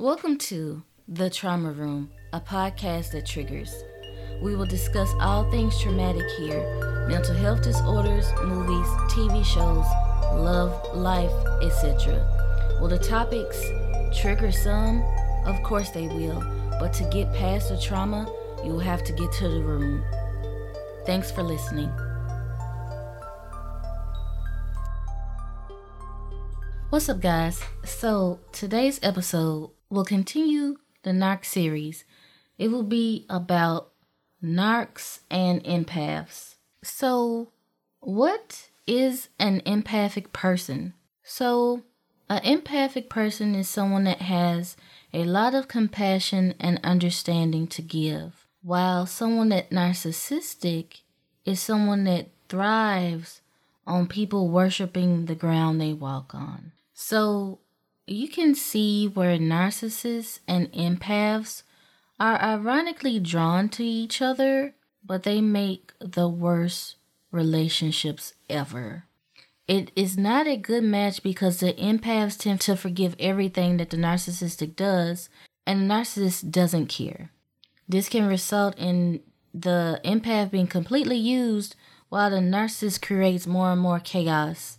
Welcome to The Trauma Room, a podcast that triggers. We will discuss all things traumatic here mental health disorders, movies, TV shows, love, life, etc. Will the topics trigger some? Of course they will, but to get past the trauma, you will have to get to the room. Thanks for listening. What's up, guys? So, today's episode will continue the Narc series. It will be about narcs and empaths. So, what is an empathic person? So, an empathic person is someone that has a lot of compassion and understanding to give, while someone that narcissistic is someone that thrives on people worshiping the ground they walk on. So, you can see where narcissists and empaths are ironically drawn to each other, but they make the worst relationships ever. It is not a good match because the empaths tend to forgive everything that the narcissistic does, and the narcissist doesn't care. This can result in the empath being completely used while the narcissist creates more and more chaos.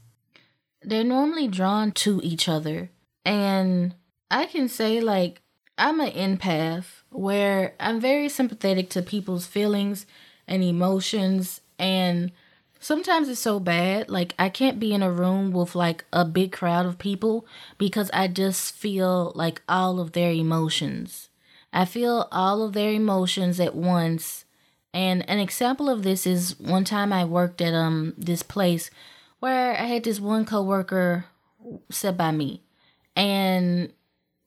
They're normally drawn to each other and I can say, like, I'm an empath where I'm very sympathetic to people's feelings and emotions. And sometimes it's so bad. Like, I can't be in a room with like a big crowd of people because I just feel like all of their emotions. I feel all of their emotions at once. And an example of this is one time I worked at um this place where I had this one coworker sit by me and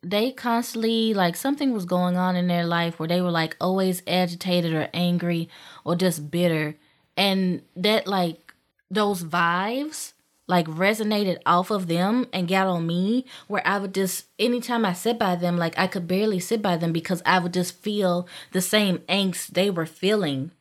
they constantly like something was going on in their life where they were like always agitated or angry or just bitter. And that like those vibes like resonated off of them and got on me where I would just anytime I sit by them like I could barely sit by them because I would just feel the same angst they were feeling.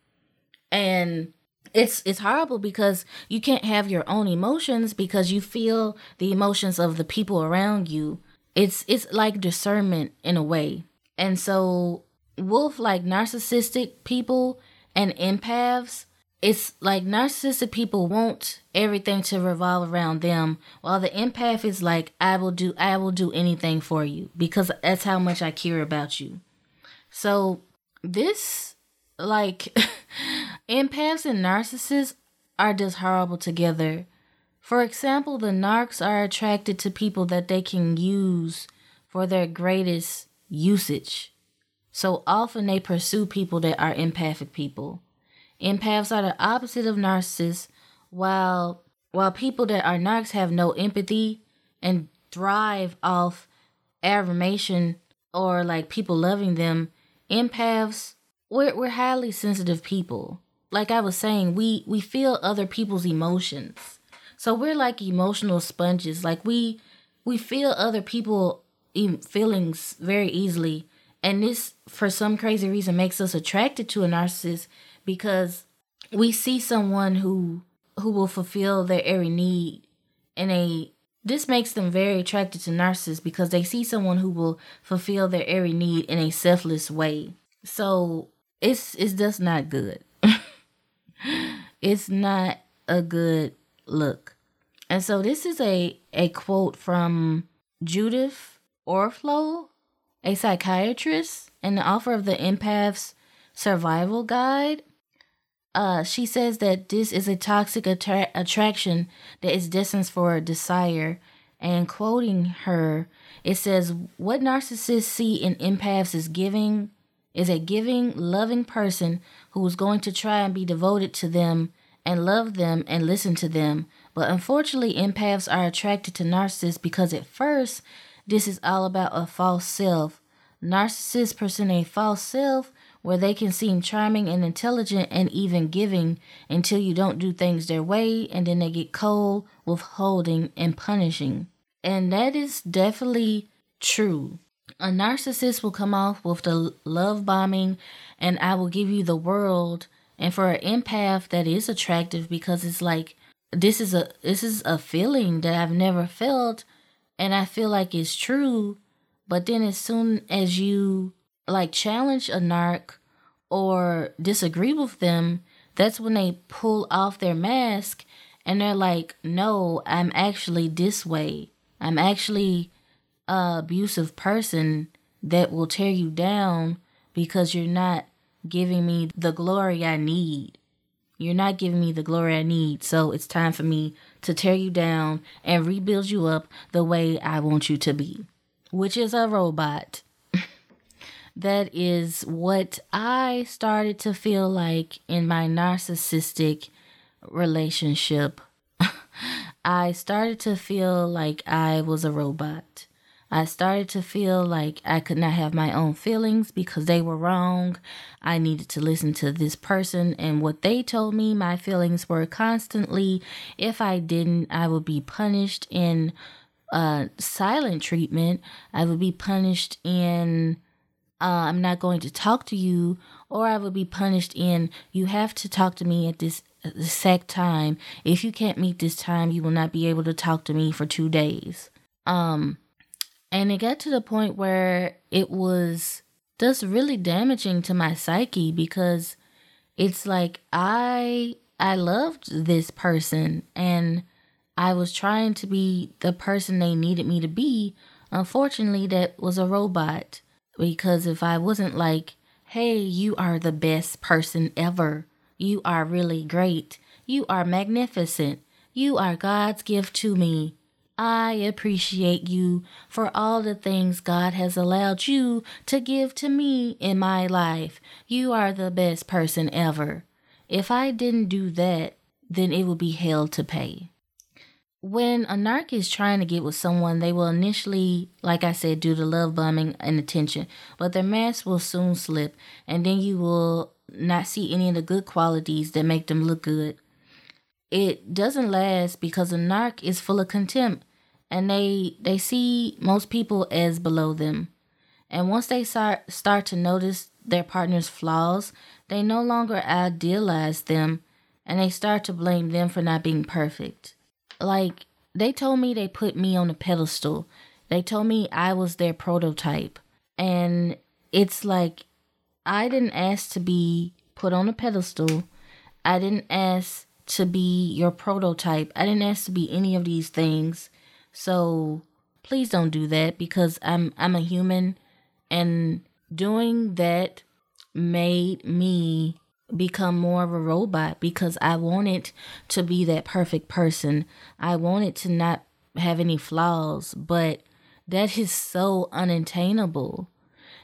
And it's it's horrible because you can't have your own emotions because you feel the emotions of the people around you. It's it's like discernment in a way. And so wolf like narcissistic people and empaths it's like narcissistic people want everything to revolve around them while the empath is like i will do i will do anything for you because that's how much i care about you. So this like empaths and narcissists are just horrible together. For example, the narcs are attracted to people that they can use for their greatest usage. So often they pursue people that are empathic people. Empaths are the opposite of narcissists, while while people that are narcs have no empathy and thrive off affirmation or like people loving them, empaths we're we're highly sensitive people. Like I was saying, we we feel other people's emotions. So we're like emotional sponges. Like we we feel other people feelings very easily. And this for some crazy reason makes us attracted to a narcissist because we see someone who who will fulfill their every need and a this makes them very attracted to narcissists because they see someone who will fulfill their every need in a selfless way. So it's it's just not good. It's not a good look. And so this is a a quote from Judith Orloff, a psychiatrist and the author of the Empath's Survival Guide. Uh, she says that this is a toxic attra- attraction that is destined for desire. And quoting her, it says, What narcissists see in empaths is giving, is a giving, loving person who is going to try and be devoted to them and love them and listen to them. But unfortunately, empaths are attracted to narcissists because at first, this is all about a false self. Narcissists present a false self where they can seem charming and intelligent and even giving until you don't do things their way, and then they get cold, withholding, and punishing. And that is definitely true. A narcissist will come off with the love bombing and I will give you the world. And for an empath, that is attractive because it's like this is a this is a feeling that I've never felt, and I feel like it's true. But then as soon as you like challenge a narc or disagree with them, that's when they pull off their mask and they're like, no, I'm actually this way. I'm actually a abusive person that will tear you down because you're not giving me the glory I need. You're not giving me the glory I need. So it's time for me to tear you down and rebuild you up the way I want you to be, which is a robot. that is what I started to feel like in my narcissistic relationship. I started to feel like I was a robot. I started to feel like I could not have my own feelings because they were wrong. I needed to listen to this person and what they told me my feelings were constantly. If I didn't, I would be punished in uh, silent treatment. I would be punished in uh, I'm not going to talk to you, or I would be punished in you have to talk to me at this exact time. If you can't meet this time, you will not be able to talk to me for two days. Um, and it got to the point where it was just really damaging to my psyche because it's like I I loved this person and I was trying to be the person they needed me to be. Unfortunately, that was a robot because if I wasn't like, "Hey, you are the best person ever. You are really great. You are magnificent. You are God's gift to me." I appreciate you for all the things God has allowed you to give to me in my life. You are the best person ever. If I didn't do that, then it would be hell to pay. When a narc is trying to get with someone, they will initially, like I said, do the love bombing and attention, but their mask will soon slip, and then you will not see any of the good qualities that make them look good. It doesn't last because a narc is full of contempt and they they see most people as below them. And once they start start to notice their partner's flaws, they no longer idealize them and they start to blame them for not being perfect. Like they told me they put me on a pedestal. They told me I was their prototype. And it's like I didn't ask to be put on a pedestal. I didn't ask to be your prototype. I didn't ask to be any of these things. So please don't do that because I'm I'm a human and doing that made me become more of a robot because I wanted to be that perfect person. I wanted to not have any flaws, but that is so unattainable.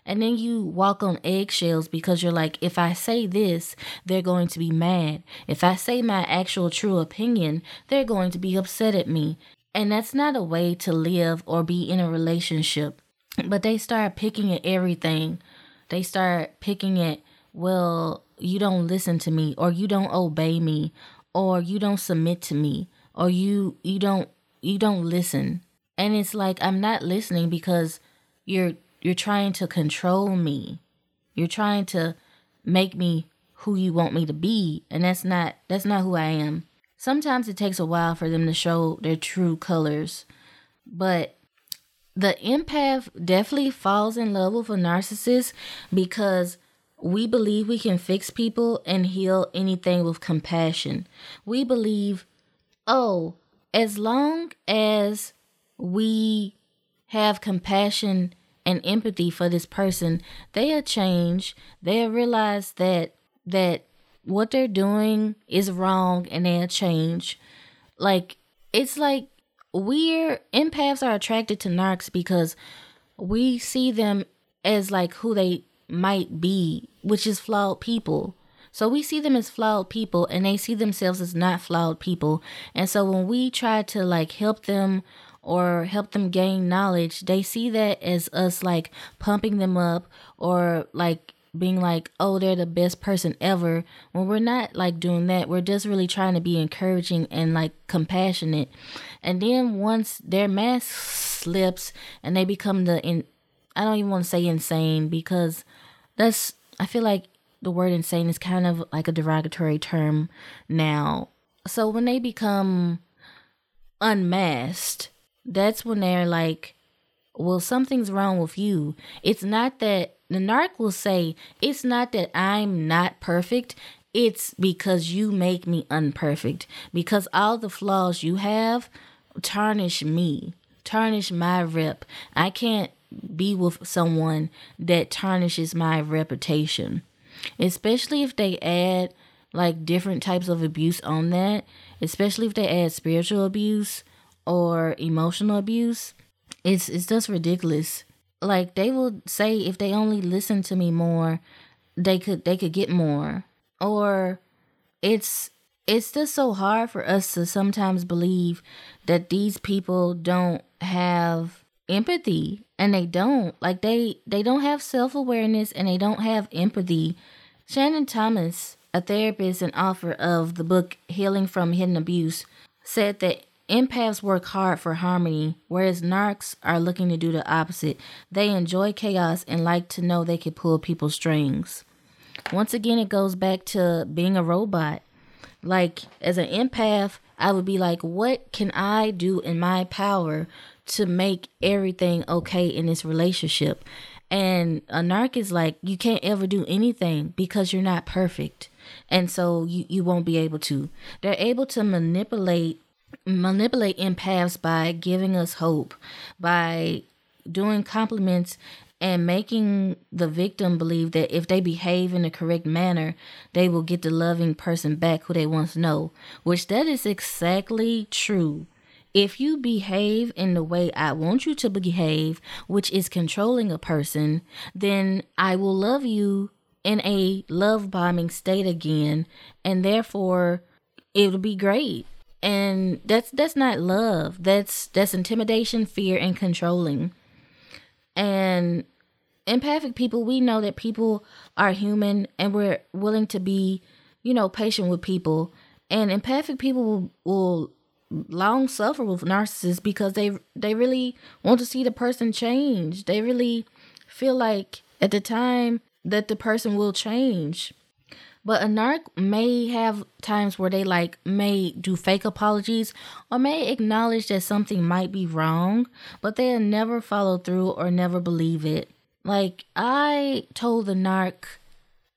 And then you walk on eggshells because you're like, if I say this, they're going to be mad. If I say my actual true opinion, they're going to be upset at me. And that's not a way to live or be in a relationship. But they start picking at everything. They start picking at, well, you don't listen to me or you don't obey me or you don't submit to me or you you don't you don't listen. And it's like I'm not listening because you're you're trying to control me. You're trying to make me who you want me to be and that's not that's not who I am. Sometimes it takes a while for them to show their true colors, but the empath definitely falls in love with a narcissist because we believe we can fix people and heal anything with compassion. We believe, oh, as long as we have compassion and empathy for this person, they'll change. They'll realize that that what they're doing is wrong and they'll change. Like, it's like we're empaths are attracted to narcs because we see them as like who they might be, which is flawed people. So we see them as flawed people and they see themselves as not flawed people. And so when we try to like help them or help them gain knowledge, they see that as us like pumping them up or like being like, oh, they're the best person ever. When we're not like doing that, we're just really trying to be encouraging and like compassionate. And then once their mask slips and they become the in, I don't even want to say insane because that's I feel like the word insane is kind of like a derogatory term now. So when they become unmasked, that's when they're like well, something's wrong with you. It's not that the narc will say, it's not that I'm not perfect. It's because you make me unperfect. Because all the flaws you have tarnish me, tarnish my rep. I can't be with someone that tarnishes my reputation, especially if they add like different types of abuse on that, especially if they add spiritual abuse or emotional abuse. It's it's just ridiculous. Like they will say if they only listen to me more, they could they could get more. Or it's it's just so hard for us to sometimes believe that these people don't have empathy. And they don't. Like they they don't have self-awareness and they don't have empathy. Shannon thomas a therapist and author of the book healing from hidden abuse said that empaths work hard for harmony whereas narcs are looking to do the opposite they enjoy chaos and like to know they can pull people's strings once again it goes back to being a robot like as an empath i would be like what can i do in my power to make everything okay in this relationship. And a narc is like, you can't ever do anything because you're not perfect. And so you, you won't be able to. They're able to manipulate manipulate empaths by giving us hope, by doing compliments and making the victim believe that if they behave in the correct manner, they will get the loving person back who they once know, which that is exactly true if you behave in the way I want you to behave, which is controlling a person, then I will love you in a love bombing state again, and therefore it'll be great. And that's that's not love. That's that's intimidation, fear, and controlling. And empathic people, we know that people are human and we're willing to be, you know, patient with people. And empathic people will, will long suffer with narcissists because they they really want to see the person change. They really feel like at the time that the person will change. But a narc may have times where they like may do fake apologies or may acknowledge that something might be wrong, but they'll never follow through or never believe it. Like I told the narc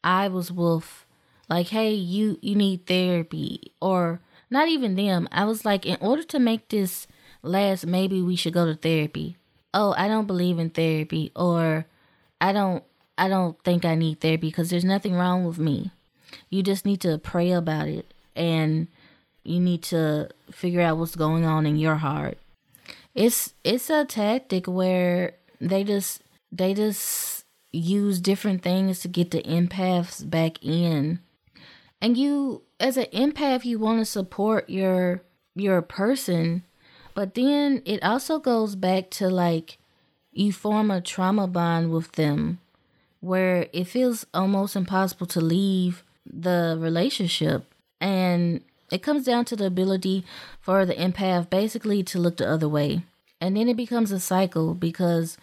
I was wolf, like, hey, you you need therapy or not even them. I was like, in order to make this last, maybe we should go to therapy. Oh, I don't believe in therapy, or I don't, I don't think I need therapy because there's nothing wrong with me. You just need to pray about it, and you need to figure out what's going on in your heart. It's it's a tactic where they just they just use different things to get the empaths back in and you as an empath you want to support your your person but then it also goes back to like you form a trauma bond with them where it feels almost impossible to leave the relationship and it comes down to the ability for the empath basically to look the other way and then it becomes a cycle because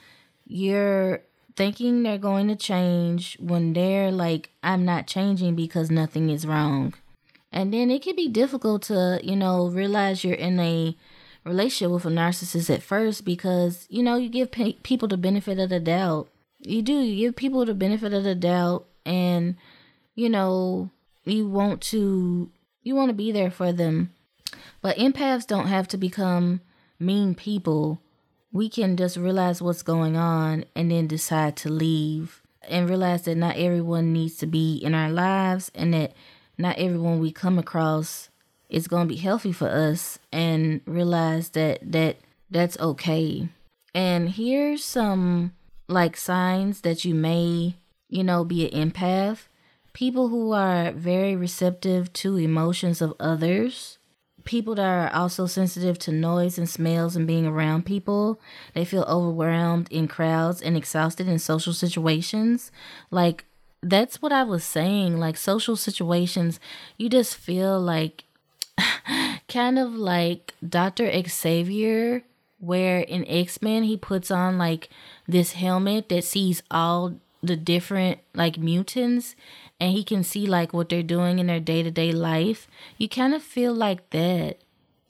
you're thinking they're going to change when they're like, I'm not changing because nothing is wrong. And then it can be difficult to, you know, realize you're in a relationship with a narcissist at first because, you know, you give pe- people the benefit of the doubt. You do, you give people the benefit of the doubt and, you know, you want to you want to be there for them. But empaths don't have to become mean people we can just realize what's going on and then decide to leave and realize that not everyone needs to be in our lives and that not everyone we come across is going to be healthy for us and realize that that that's okay. And here's some like signs that you may, you know, be an empath. People who are very receptive to emotions of others people that are also sensitive to noise and smells and being around people. They feel overwhelmed in crowds and exhausted in social situations. Like, that's what I was saying. Like, social situations, you just feel like kind of like Dr. Xavier, where in X Men he puts on like this helmet that sees all the different like mutants and he can see like what they're doing in their day-to-day life you kind of feel like that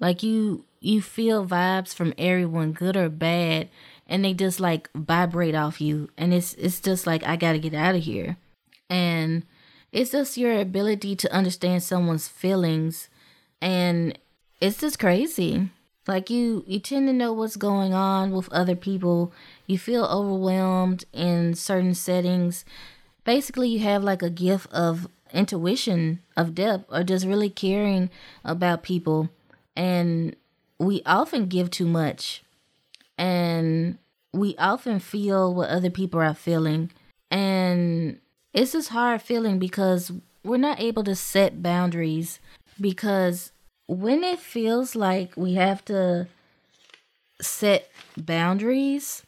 like you you feel vibes from everyone good or bad and they just like vibrate off you and it's it's just like I got to get out of here. And it's just your ability to understand someone's feelings and it's just crazy. Like you you tend to know what's going on with other people. You feel overwhelmed in certain settings. Basically, you have like a gift of intuition, of depth, or just really caring about people. And we often give too much. And we often feel what other people are feeling. And it's this hard feeling because we're not able to set boundaries because when it feels like we have to set boundaries,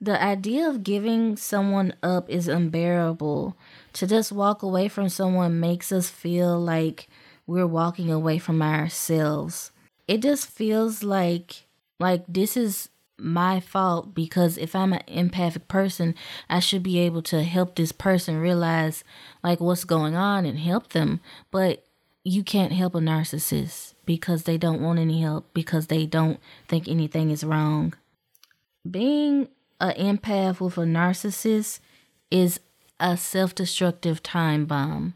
the idea of giving someone up is unbearable. To just walk away from someone makes us feel like we're walking away from ourselves. It just feels like like this is my fault because if I'm an empathic person, I should be able to help this person realize like what's going on and help them. But you can't help a narcissist because they don't want any help because they don't think anything is wrong. Being an empath with a narcissist is a self-destructive time bomb.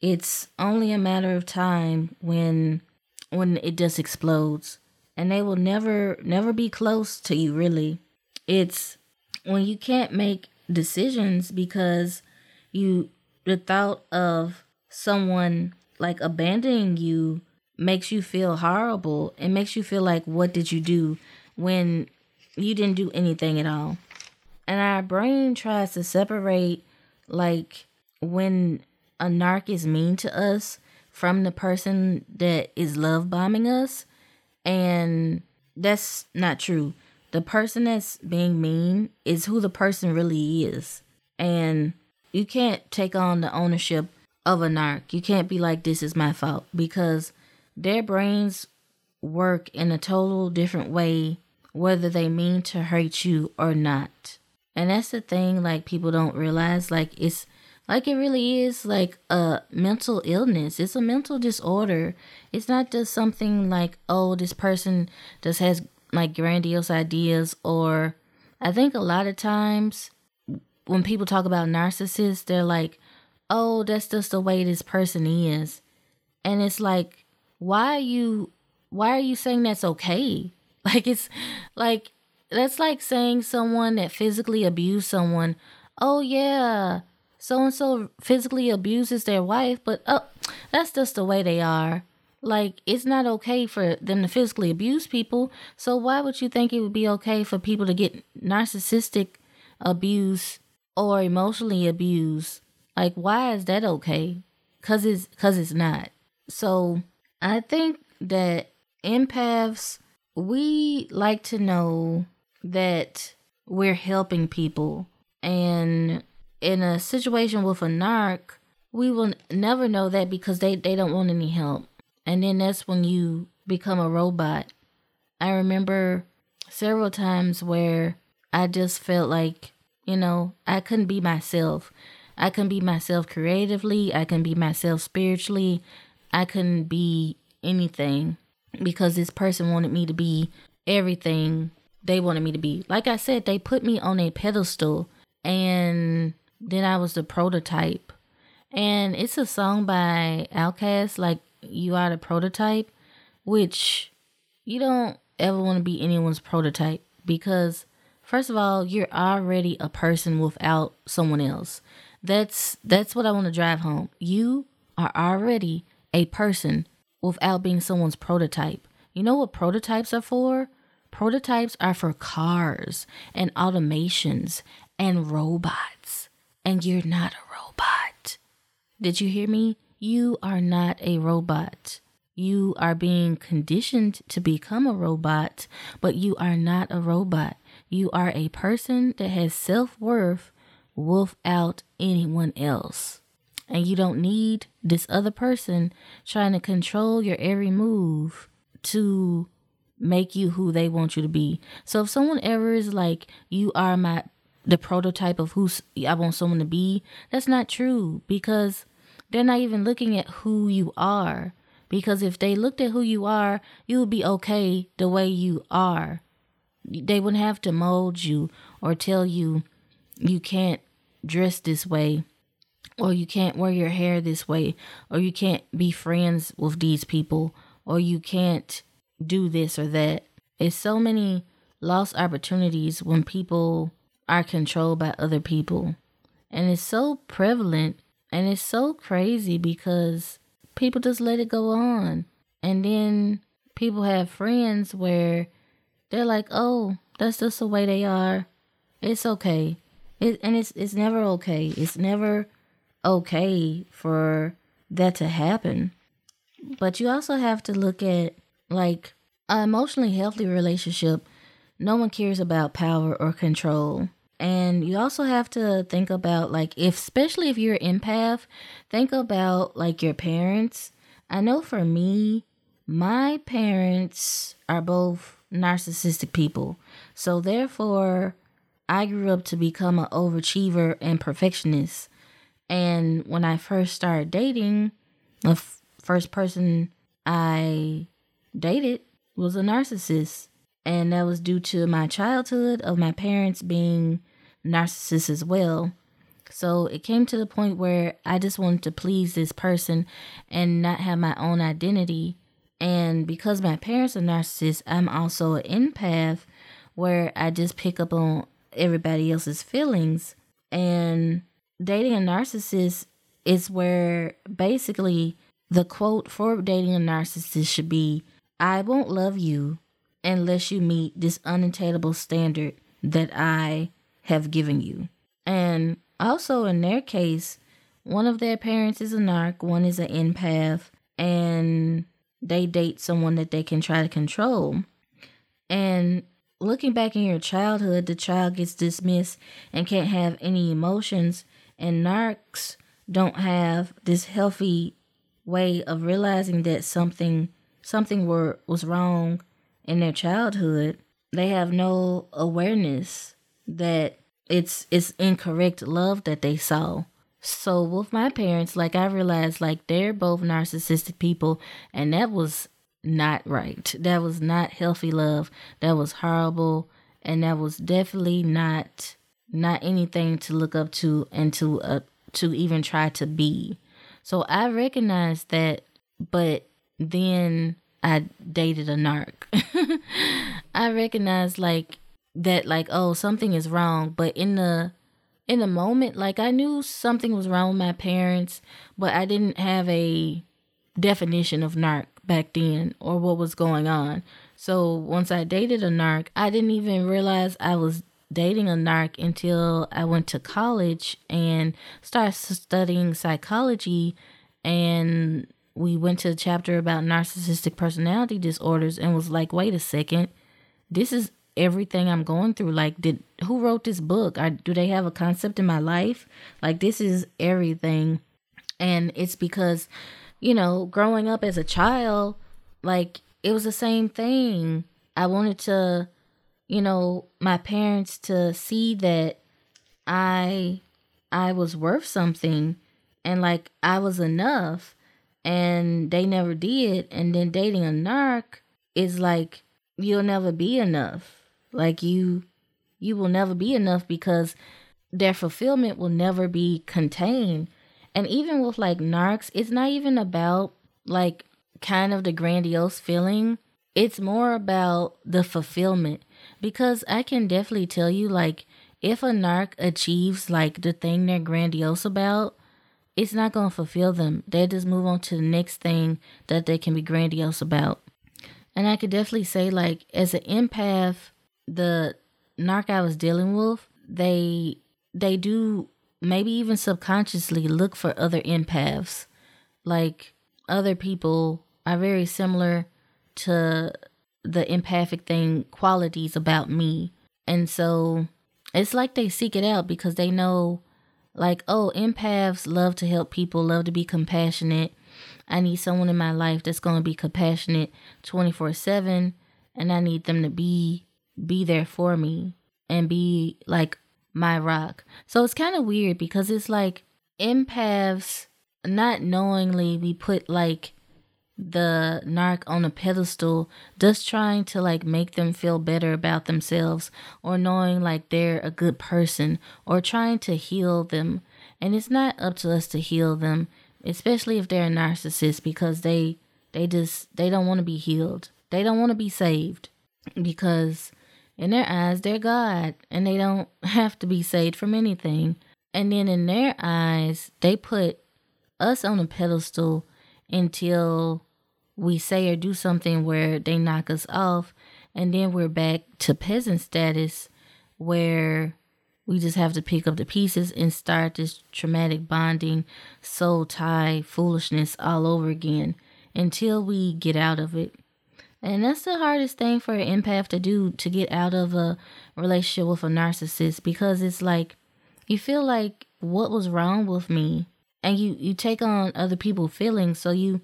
It's only a matter of time when when it just explodes and they will never never be close to you really. It's when you can't make decisions because you the thought of someone like abandoning you makes you feel horrible. It makes you feel like, what did you do when you didn't do anything at all? And our brain tries to separate, like, when a narc is mean to us from the person that is love bombing us. And that's not true. The person that's being mean is who the person really is. And you can't take on the ownership of a narc. You can't be like, this is my fault because their brains work in a total different way, whether they mean to hurt you or not. And that's the thing, like, people don't realize, like, it's like it really is like a mental illness. It's a mental disorder. It's not just something like, oh, this person just has like grandiose ideas, or I think a lot of times when people talk about narcissists, they're like, oh, that's just the way this person is. And it's like, why are you why are you saying that's okay? Like it's like that's like saying someone that physically abused someone, oh yeah, so and so physically abuses their wife, but oh, that's just the way they are. Like it's not okay for them to physically abuse people. So why would you think it would be okay for people to get narcissistic abuse or emotionally abused? Like why is that okay? Cuz it's cuz it's not. So I think that empaths, we like to know that we're helping people. And in a situation with a narc, we will never know that because they, they don't want any help. And then that's when you become a robot. I remember several times where I just felt like, you know, I couldn't be myself. I can be myself creatively, I can be myself spiritually, I couldn't be anything because this person wanted me to be everything they wanted me to be. Like I said, they put me on a pedestal and then I was the prototype. And it's a song by Outkast, like You Are the Prototype, which you don't ever want to be anyone's prototype because first of all, you're already a person without someone else. That's that's what I want to drive home. You are already a person without being someone's prototype. You know what prototypes are for? Prototypes are for cars and automations and robots. And you're not a robot. Did you hear me? You are not a robot. You are being conditioned to become a robot, but you are not a robot. You are a person that has self worth without anyone else and you don't need this other person trying to control your every move to make you who they want you to be. So if someone ever is like, you are my the prototype of who I want someone to be, that's not true because they're not even looking at who you are. Because if they looked at who you are, you would be okay the way you are. they wouldn't have to mold you or tell you you can't dress this way or you can't wear your hair this way or you can't be friends with these people or you can't do this or that. It's so many lost opportunities when people are controlled by other people. And it's so prevalent and it's so crazy because people just let it go on. And then people have friends where they're like, "Oh, that's just the way they are. It's okay." It, and it's it's never okay. It's never okay for that to happen. But you also have to look at like an emotionally healthy relationship. No one cares about power or control. And you also have to think about like if especially if you're an empath, think about like your parents. I know for me, my parents are both narcissistic people. So therefore, I grew up to become an overachiever and perfectionist. And when I first started dating, the f- first person I dated was a narcissist. And that was due to my childhood of my parents being narcissists as well. So it came to the point where I just wanted to please this person and not have my own identity. And because my parents are narcissists, I'm also an empath where I just pick up on everybody else's feelings. And dating a narcissist is where basically the quote for dating a narcissist should be I won't love you unless you meet this unattainable standard that I have given you. And also in their case, one of their parents is a narc, one is an empath, and they date someone that they can try to control. And looking back in your childhood, the child gets dismissed and can't have any emotions, and narcs don't have this healthy way of realizing that something something were was wrong in their childhood. They have no awareness that it's it's incorrect love that they saw. So with my parents, like I realized like they're both narcissistic people and that was not right. That was not healthy love. That was horrible and that was definitely not not anything to look up to and to uh, to even try to be. So I recognized that but then I dated a narc. I recognized like that like oh something is wrong but in the in the moment like i knew something was wrong with my parents but i didn't have a definition of narc back then or what was going on so once i dated a narc i didn't even realize i was dating a narc until i went to college and started studying psychology and we went to a chapter about narcissistic personality disorders and was like wait a second this is everything I'm going through. Like, did who wrote this book? I, do they have a concept in my life? Like, this is everything, and it's because, you know, growing up as a child, like it was the same thing. I wanted to, you know, my parents to see that I I was worth something and like I was enough and they never did and then dating a narc is like you'll never be enough like you you will never be enough because their fulfillment will never be contained. And even with like narcs, it's not even about like kind of the grandiose feeling. It's more about the fulfillment. Because I can definitely tell you, like, if a narc achieves like the thing they're grandiose about, it's not going to fulfill them. They just move on to the next thing that they can be grandiose about. And I could definitely say, like, as an empath, the narc I was dealing with, they they do maybe even subconsciously look for other empaths. Like other people are very similar to the empathic thing qualities about me. And so it's like they seek it out because they know like, oh, empaths love to help people, love to be compassionate. I need someone in my life that's going to be compassionate 24 7 and I need them to be be there for me and be like my rock. So it's kind of weird because it's like empaths not knowingly we put like the narc on a pedestal just trying to like make them feel better about themselves or knowing like they're a good person or trying to heal them. And it's not up to us to heal them especially if they're a narcissist because they they just they don't want to be healed. They don't want to be saved because in their eyes they're god and they don't have to be saved from anything. And then in their eyes they put us on a pedestal until we say or do something where they knock us off, and then we're back to peasant status where we just have to pick up the pieces and start this traumatic bonding, soul tie foolishness all over again until we get out of it. And that's the hardest thing for an empath to do to get out of a relationship with a narcissist because it's like you feel like what was wrong with me and you you take on other people's feelings so you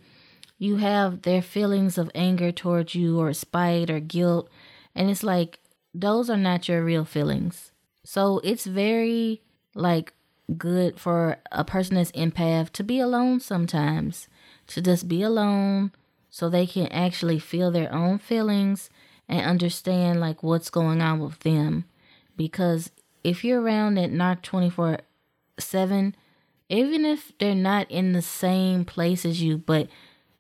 you have their feelings of anger towards you or spite or guilt and it's like those are not your real feelings. So it's very like good for a person that's empath to be alone sometimes to just be alone so they can actually feel their own feelings and understand like what's going on with them. Because if you're around at narc 24 7 even if they're not in the same place as you but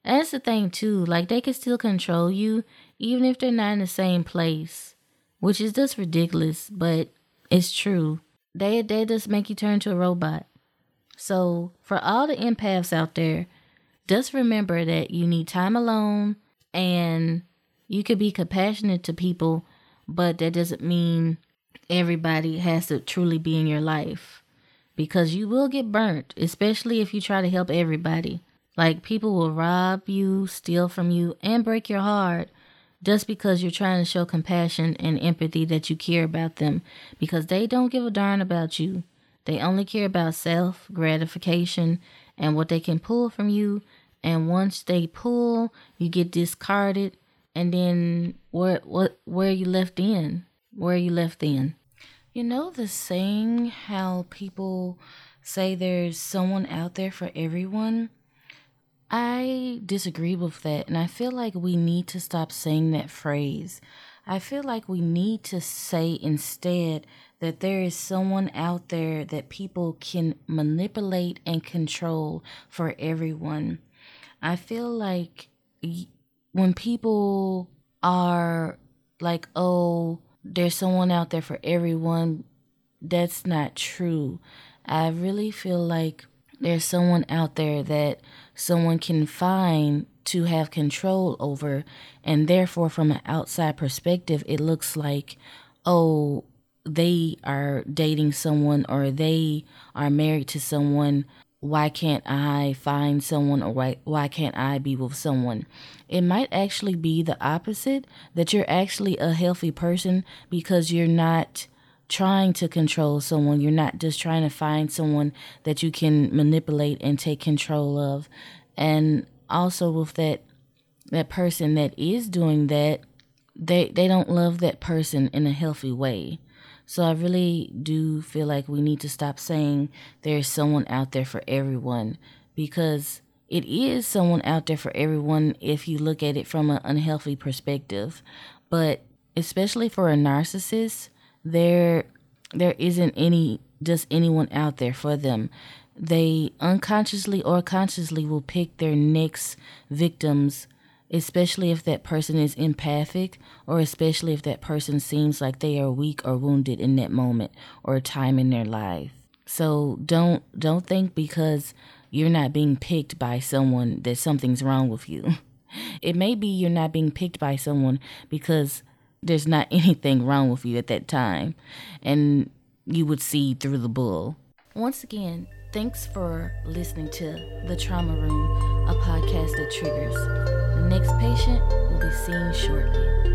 that's the thing too. Like they can still control you even if they're not in the same place, which is just ridiculous, but it's true. They they just make you turn to a robot. So for all the empaths out there, just remember that you need time alone and you could be compassionate to people, but that doesn't mean everybody has to truly be in your life because you will get burnt, especially if you try to help everybody. Like people will rob you, steal from you, and break your heart just because you're trying to show compassion and empathy that you care about them because they don't give a darn about you. They only care about self gratification and what they can pull from you. And once they pull, you get discarded. And then where what where you left in? Where you left in? You know the saying how people say there's someone out there for everyone? I disagree with that, and I feel like we need to stop saying that phrase. I feel like we need to say instead that there is someone out there that people can manipulate and control for everyone. I feel like when people are like, oh, there's someone out there for everyone, that's not true. I really feel like there's someone out there that someone can find to have control over. And therefore from an outside perspective it looks like oh they are dating someone or they are married to someone. Why can't i find someone or why, why can't i be with someone? It might actually be the opposite that you're actually a healthy person because you're not trying to control someone. You're not just trying to find someone that you can manipulate and take control of. And also with that that person that is doing that, they they don't love that person in a healthy way. So I really do feel like we need to stop saying there's someone out there for everyone because it is someone out there for everyone if you look at it from an unhealthy perspective. But especially for a narcissist, there there isn't any just anyone out there for them. They unconsciously or consciously will pick their next victims, especially if that person is empathic or especially if that person seems like they are weak or wounded in that moment or time in their life. So don't don't think because you're not being picked by someone that something's wrong with you. It may be you're not being picked by someone because there's not anything wrong with you at that time. And you would see through the bull. Once again, thanks for listening to The Trauma Room, a podcast that triggers. The next patient will be seen shortly.